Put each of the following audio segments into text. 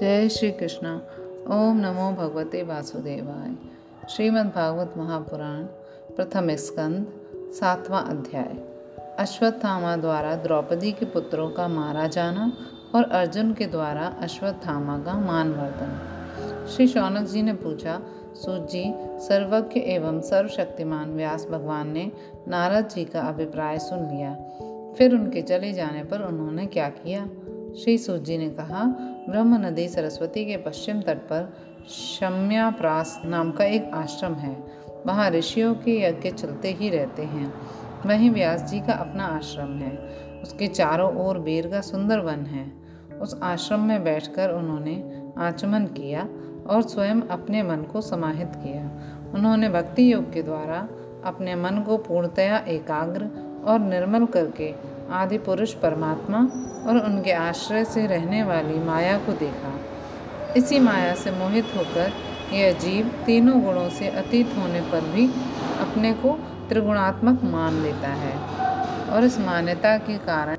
जय श्री कृष्ण। ओम नमो भगवते वासुदेवाय। श्रीमद् भागवत महापुराण, प्रथम स्कंद, सातवां अध्याय। अश्वत्थामा द्वारा द्रौपदी के पुत्रों का मारा जाना और अर्जुन के द्वारा अश्वत्थामा का मानवर्धन श्री शौनक जी ने पूछा, सूत जी, सर्वज्ञ एवं सर्वशक्तिमान व्यास भगवान ने नारद जी का अभिप्राय सुन लिया। फिर उनके चले जाने पर उन्होंने क्या किया? श्री सूत जी ने कहा ब्रह्म नदी सरस्वती के पश्चिम तट पर शम्याप्रास नाम का एक आश्रम है। वहाँ ऋषियों के यज्ञ चलते ही रहते हैं। वहीं व्यास जी का अपना आश्रम है। उसके चारों ओर बेर का सुंदर वन है। उस आश्रम में बैठकर उन्होंने आचमन किया और स्वयं अपने मन को समाहित किया। उन्होंने भक्ति योग के द्वारा अपने मन को पूर्णतया एकाग्र और निर्मल करके आदि पुरुष परमात्मा और उनके आश्रय से रहने वाली माया को देखा। इसी माया से मोहित होकर यह जीव तीनों गुणों से अतीत होने पर भी अपने को त्रिगुणात्मक मान लेता है और इस मान्यता के कारण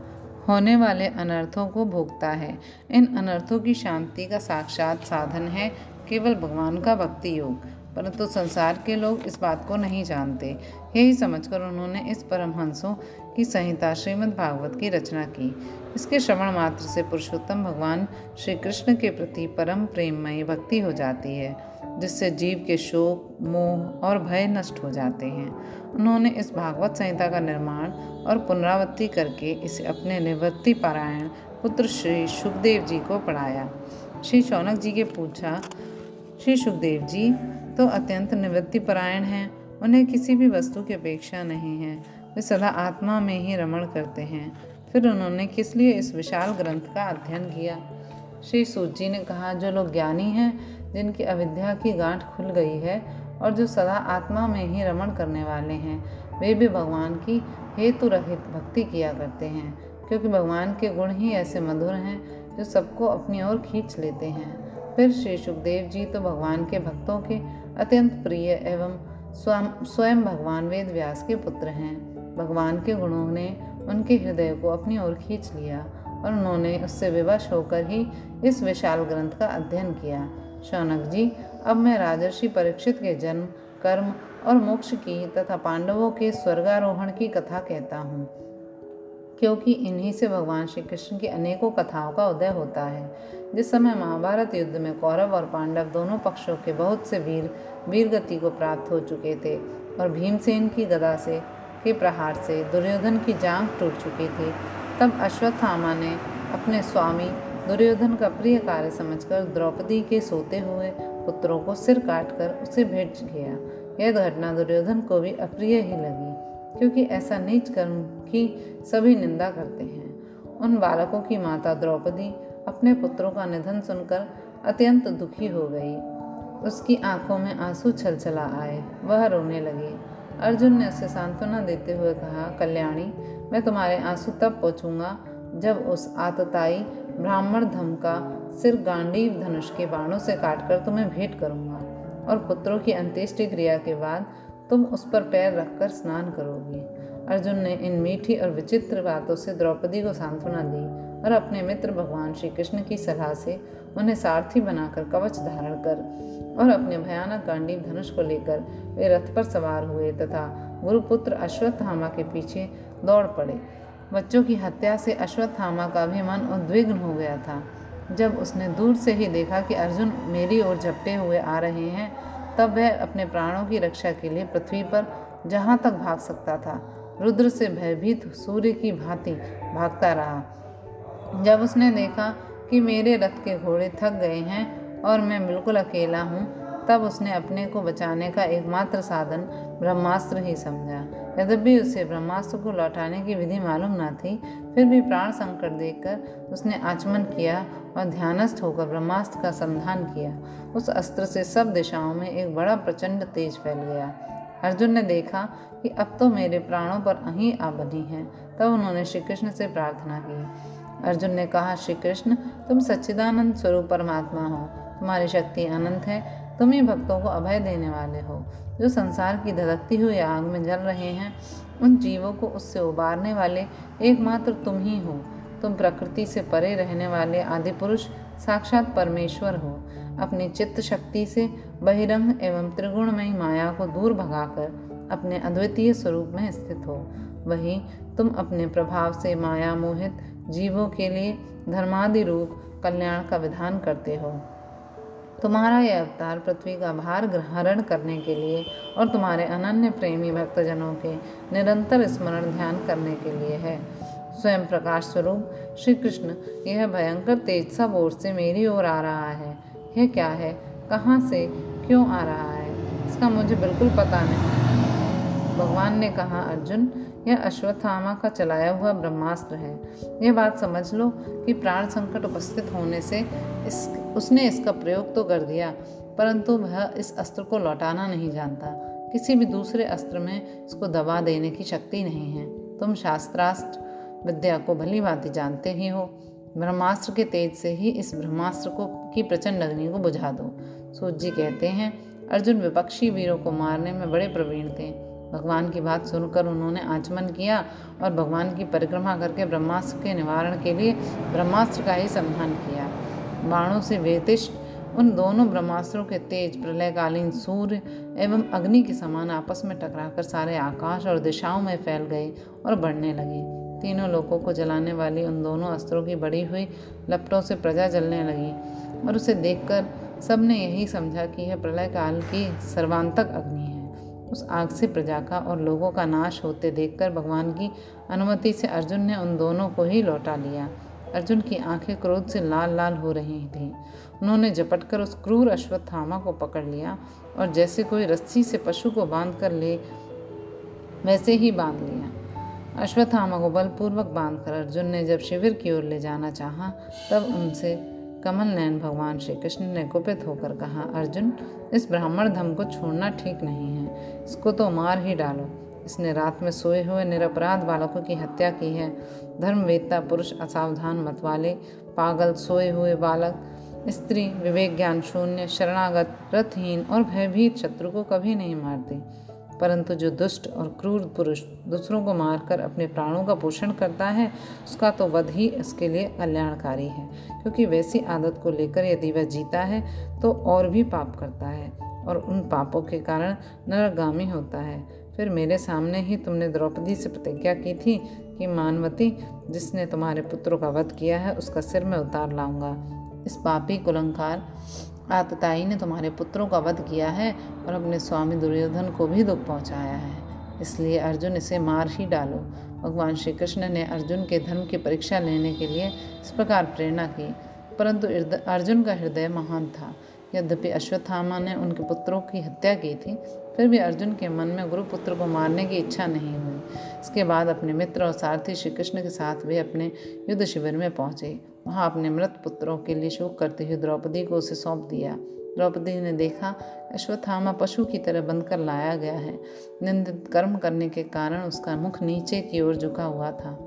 होने वाले अनर्थों को भोगता है। इन अनर्थों की शांति का साक्षात साधन है, केवल भगवान का भक्ति योग। परंतु संसार के लोग इस बात को नहीं जानते। यही समझकर उन्होंने इस परमहंसों की संहिता श्रीमद् भागवत की रचना की। इसके श्रवण मात्र से पुरुषोत्तम भगवान श्री कृष्ण के प्रति परम प्रेममयी भक्ति हो जाती है, जिससे जीव के शोक, मोह और भय नष्ट हो जाते हैं। उन्होंने इस भागवत संहिता का निर्माण और पुनरावृत्ति करके इसे अपने निवृत्ति पारायण पुत्र श्री सुखदेव जी को पढ़ाया। श्री शौनक जी के पूछा, श्री सुखदेव जी तो अत्यंत निवृत्ति परायण हैं। उन्हें किसी भी वस्तु की अपेक्षा नहीं है। वे सदा आत्मा में ही रमण करते हैं। फिर उन्होंने किस लिए इस विशाल ग्रंथ का अध्ययन किया? श्री सूत जी ने कहा, जो लोग ज्ञानी हैं, जिनकी अविद्या की गांठ खुल गई है और जो सदा आत्मा में ही रमण करने वाले हैं, वे भी भगवान की हेतु रहित भक्ति किया करते हैं, क्योंकि भगवान के गुण ही ऐसे मधुर हैं जो सबको अपनी ओर खींच लेते हैं। फिर श्री सुखदेव जी तो भगवान के भक्तों के अत्यंत प्रिय एवं स्वयं भगवान वेद व्यास के पुत्र हैं। भगवान के गुणों ने उनके हृदय को अपनी ओर खींच लिया और उन्होंने उससे विवश होकर ही इस विशाल ग्रंथ का अध्ययन किया। शौनक जी, अब मैं राजर्षि परीक्षित के जन्म, कर्म और मोक्ष की तथा पांडवों के स्वर्गारोहण की कथा कहता हूँ। क्योंकि इन्हीं से भगवान श्री कृष्ण की अनेकों कथाओं का उदय होता है। जिस समय महाभारत युद्ध में कौरव और पांडव दोनों पक्षों के बहुत से वीर, वीरगति को प्राप्त हो चुके थे और भीमसेन की गदा से, के प्रहार से दुर्योधन की जांग टूट चुकी थी, तब अश्वत्थामा ने अपने स्वामी दुर्योधन का प्रिय कार्य समझकर द्रौपदी के सोते हुए पुत्रों को सिर काटकर उसे भेज गया यह घटना दुर्योधन को भी अप्रिय ही लगी। क्योंकि ऐसा नीच कर्म की सभी निंदा करते हैं। उन बालकों की माता द्रौपदी अपने पुत्रों का निधन सुनकर अत्यंत दुखी हो गई। उसकी आँखों में आँसू छल चला आए, वह रोने लगी। अर्जुन ने उसे सांत्वना देते हुए कहा, कल्याणी, मैं तुम्हारे आँसू तब पहुँचूँगा जब उस आतताई ब्राह्मण धम का सिर गांडीव धनुष के बाणों से काटकर तुम्हें भेंट करूँगा और पुत्रों की अंत्येष्टि क्रिया के बाद तुम उस पर पैर रखकर स्नान करोगी। अर्जुन ने इन मीठी और विचित्र बातों से द्रौपदी को सांत्वना दी और अपने मित्र भगवान श्री कृष्ण की सलाह से उन्हें सारथी बनाकर कवच धारण कर और अपने भयानक गांडीव धनुष को लेकर वे रथ पर सवार हुए तथा गुरुपुत्र अश्वत्थामा के पीछे दौड़ पड़े। बच्चों की हत्या से अश्वत्थामा का भी मन उद्विग्न हो गया था। जब उसने दूर से ही देखा कि अर्जुन मेरी ओर झपटे हुए आ रहे हैं तब वह अपने प्राणों की रक्षा के लिए पृथ्वी पर जहाँ तक भाग सकता था। रुद्र से भयभीत सूर्य की भांति भागता रहा। जब उसने देखा कि मेरे रथ के घोड़े थक गए हैं और मैं बिल्कुल अकेला हूँ तब उसने अपने को बचाने का एकमात्र साधन ब्रह्मास्त्र ही समझा। यद्यपि उसे ब्रह्मास्त्र को लौटाने की विधि मालूम न थी, फिर भी प्राण संकट देखकर उसने आचमन किया और ध्यानस्थ होकर ब्रह्मास्त्र का संधान किया। उस अस्त्र से सब दिशाओं में एक बड़ा प्रचंड तेज फैल गया। अर्जुन ने देखा कि अब तो मेरे प्राणों पर अहीं आ बनी है। तब उन्होंने श्री कृष्ण से प्रार्थना की। अर्जुन ने कहा श्री कृष्ण तुम सच्चिदानंद स्वरूप परमात्मा हो। तुम्हारी शक्ति अनंत है। तुम ही भक्तों को अभय देने वाले हो। जो संसार की धधकती हुई आग में जल रहे हैं, उन जीवों को उससे उबारने वाले एकमात्र तुम ही हो। तुम प्रकृति से परे रहने वाले आदि पुरुष साक्षात परमेश्वर हो। अपनी चित्त शक्ति से बहिरंग एवं त्रिगुणमयी माया को दूर भगाकर अपने अद्वितीय स्वरूप में स्थित हो। वही तुम अपने प्रभाव से माया मोहित जीवों के लिए धर्मादि रूप कल्याण का विधान करते हो। तुम्हारा यह अवतार पृथ्वी का भार ग्रहण करने के लिए और तुम्हारे अनन्य प्रेमी भक्तजनों के निरंतर स्मरण ध्यान करने के लिए है। स्वयं प्रकाश स्वरूप, श्री कृष्ण, यह भयंकर तेज सा बोर से मेरी ओर आ रहा है। यह क्या है? कहाँ से क्यों आ रहा है? इसका मुझे बिल्कुल पता नहीं। भगवान ने कहा, अर्जुन, यह अश्वत्थामा का चलाया हुआ ब्रह्मास्त्र है। यह बात समझ लो कि प्राण संकट उपस्थित होने से इस, उसने इसका प्रयोग तो कर दिया, परंतु वह इस अस्त्र को लौटाना नहीं जानता। किसी भी दूसरे अस्त्र में इसको दबा देने की शक्ति नहीं है। तुम शास्त्रास्त्र विद्या को भली भांति जानते ही हो। ब्रह्मास्त्र के तेज से ही इस ब्रह्मास्त्र को, की प्रचंड अग्नि को बुझा दो। सूत जी कहते हैं, अर्जुन, विपक्षी वीरों को मारने में बड़े प्रवीण थे। भगवान की बात सुनकर उन्होंने आचमन किया और भगवान की परिक्रमा करके ब्रह्मास्त्र के निवारण के लिए ब्रह्मास्त्र का ही संधान किया। बाणों से वेतिष्ट उन दोनों ब्रह्मास्त्रों के तेज, प्रलयकालीन सूर्य एवं अग्नि के समान आपस में टकराकर सारे आकाश और दिशाओं में फैल गए और बढ़ने लगे। तीनों लोगों को जलाने वाली उन दोनों अस्त्रों की बड़ी हुई लपटों से प्रजा जलने लगी और उसे देखकर सबने यही समझा कि यह प्रलय काल की सर्वांतक अग्नि है। उस आग से प्रजा का और लोगों का नाश होते देखकर भगवान की अनुमति से अर्जुन ने उन दोनों को ही लौटा लिया। अर्जुन की आँखें क्रोध से लाल लाल हो रही थीं। उन्होंने झपटकर उस क्रूर अश्वत्थामा को पकड़ लिया और जैसे कोई रस्सी से पशु को बाँध कर ले, वैसे ही बाँध लिया। अश्वत्थामा को बलपूर्वक बांधकर अर्जुन ने जब शिविर की ओर ले जाना चाहा, तब उनसे कमल नयन भगवान श्री कृष्ण ने कुपित होकर कहा, अर्जुन, इस ब्राह्मण धम को छोड़ना ठीक नहीं है। इसको तो मार ही डालो। इसने रात में सोए हुए निरपराध बालकों की हत्या की है। धर्मवेत्ता, पुरुष, असावधान मतवाले पागल, सोए हुए बालक, स्त्री विवेक ज्ञान शून्य, शरणागत, रथहीन और भयभीत शत्रु को कभी नहीं मारती। परंतु जो दुष्ट और क्रूर पुरुष दूसरों को मारकर अपने प्राणों का पोषण करता है, उसका तो वध ही इसके लिए कल्याणकारी है। क्योंकि वैसी आदत को लेकर यदि वह जीता है तो और भी पाप करता है और उन पापों के कारण नरगामी होता है। फिर मेरे सामने ही तुमने द्रौपदी से प्रतिज्ञा की थी कि मानवती, जिसने तुम्हारे पुत्रों का वध किया है, उसका सिर में उतार लाऊँगा। इस पापी कुलंकार आतताई ने तुम्हारे पुत्रों का वध किया है और अपने स्वामी दुर्योधन को भी दुख पहुँचाया है। इसलिए अर्जुन इसे मार ही डालो। भगवान श्री कृष्ण ने अर्जुन के धर्म की परीक्षा लेने के लिए इस प्रकार प्रेरणा की, परंतु अर्जुन का हृदय महान था। यद्यपि अश्वत्थामा ने उनके पुत्रों की हत्या की थी, फिर भी अर्जुन के मन में गुरुपुत्र को मारने की इच्छा नहीं हुई। इसके बाद अपने मित्र और सारथी श्री कृष्ण के साथ वे अपने युद्ध शिविर में पहुँचे। वहाँ अपने मृत पुत्रों के लिए शोक करते हुए द्रौपदी को उसे सौंप दिया। द्रौपदी ने देखा, अश्वत्थामा पशु की तरह बंद कर लाया गया है। निंदित कर्म करने के कारण उसका मुख नीचे की ओर झुका हुआ था।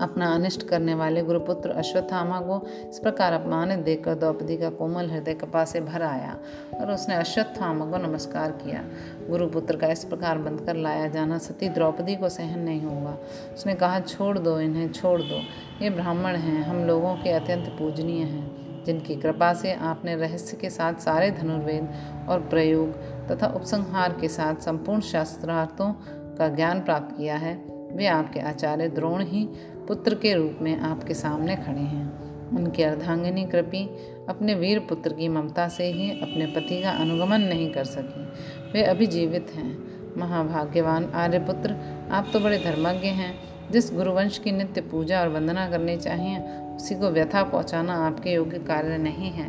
अपना अनिष्ट करने वाले गुरुपुत्र अश्वत्थामा को इस प्रकार अपमानित देखकर द्रौपदी का कोमल हृदय कपा से भर आया और उसने अश्वत्थामा को नमस्कार किया। गुरुपुत्र का इस प्रकार बंद कर लाया जाना सती द्रौपदी को सहन नहीं होगा। उसने कहा, छोड़ दो इन्हें, छोड़ दो। ये ब्राह्मण हैं, हम लोगों के अत्यंत पूजनीय हैं, जिनकी कृपा से आपने रहस्य के साथ सारे धनुर्वेद और प्रयोग तथा उपसंहार के साथ संपूर्ण शास्त्रार्थों का ज्ञान प्राप्त किया है। वे आपके आचार्य द्रोण ही पुत्र के रूप में आपके सामने खड़े हैं। उनकी अर्धांगिनी कृपी अपने वीर पुत्र की ममता से ही अपने पति का अनुगमन नहीं कर सकी। वे अभी जीवित हैं। महाभाग्यवान आर्यपुत्र, आप तो बड़े धर्मज्ञ हैं। जिस गुरुवंश की नित्य पूजा और वंदना करनी चाहिए, उसी को व्यथा पहुंचाना आपके योग्य कार्य नहीं है।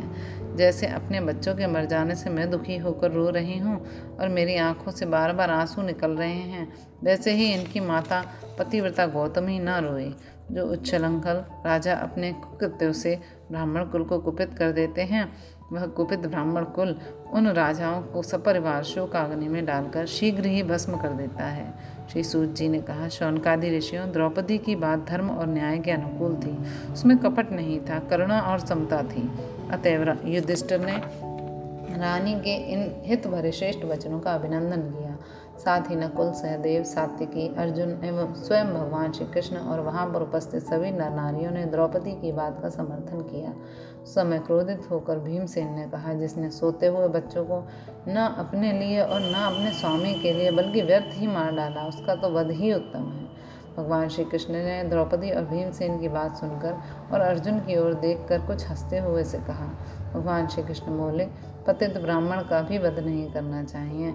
जैसे अपने बच्चों के मर जाने से मैं दुखी होकर रो रही हूँ और मेरी आँखों से बार बार आँसू निकल रहे हैं। वैसे ही इनकी माता पतिव्रता गौतमी न रोए, जो उच्छलंकल राजा अपने कुकृत्यों से ब्राह्मण कुल को कुपित कर देते हैं। वह कुपित ब्राह्मण कुल उन राजाओं को सपरिवार शोकाग्नि में डालकर शीघ्र ही भस्म कर देता है। श्री सूत जी ने कहा, शौनकादि ऋषियों, द्रौपदी की बात धर्म और न्याय के अनुकूल थी। उसमें कपट नहीं था, करुणा और समता थी। अतएव युधिष्ठिर ने रानी के इन हित भरे श्रेष्ठ वचनों का अभिनंदन किया। साथ ही नकुल, सहदेव, सात्विकी, अर्जुन एवं स्वयं भगवान श्री कृष्ण और वहाँ पर उपस्थित सभी नर नारियों ने द्रौपदी की बात का समर्थन किया। समय क्रोधित होकर भीमसेन ने कहा, जिसने सोते हुए बच्चों को न अपने लिए और न अपने स्वामी के लिए, बल्कि व्यर्थ ही मार डाला, उसका तो वध ही उत्तम है। भगवान श्री कृष्ण ने द्रौपदी और भीमसेन की बात सुनकर और अर्जुन की ओर देखकर कुछ हँसते हुए से कहा, भगवान श्री कृष्ण बोले पतित ब्राह्मण का भी वध नहीं करना चाहिए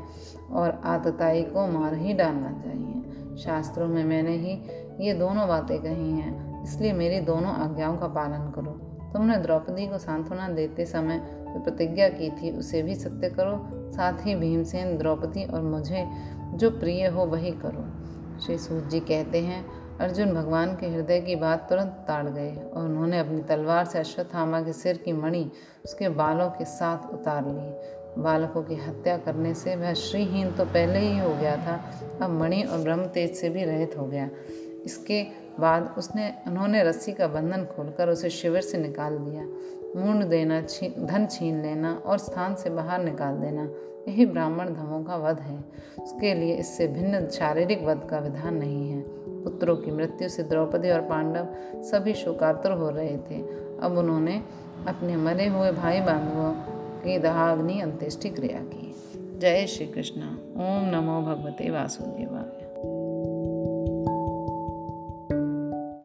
और आतताई को मार ही डालना चाहिए। शास्त्रों में मैंने ही ये दोनों बातें कही हैं, इसलिए मेरी दोनों आज्ञाओं का पालन करो। तुमने द्रौपदी को सांत्वना देते समय जो प्रतिज्ञा की थी, उसे भी सत्य करो। साथ ही भीमसेन, द्रौपदी और मुझे जो प्रिय हो, वही करो। श्री सूत जी कहते हैं अर्जुन भगवान के हृदय की बात तुरंत ताड़ गए और उन्होंने अपनी तलवार से अश्वत्थामा के सिर की मणि उसके बालों के साथ उतार ली। बालकों की हत्या करने से वह श्रीहीन तो पहले ही हो गया था, अब मणि और ब्रह्म तेज से भी रहित हो गया। इसके बाद उसने, उन्होंने रस्सी का बंधन खोलकर उसे शिविर से निकाल दिया। मूंड देना छीन धन छीन लेना और स्थान से बाहर निकाल देना, यही ब्राह्मण धमों का वध है। उसके लिए इससे भिन्न शारीरिक वध का विधान नहीं है। पुत्रों की मृत्यु से द्रौपदी और पांडव सभी शोकातुर हो रहे थे। अब उन्होंने अपने मरे हुए भाई बांधवों की दहाग्नि अंत्येष्टि क्रिया की। जय श्री कृष्ण ओम नमो भगवते वासुदेवा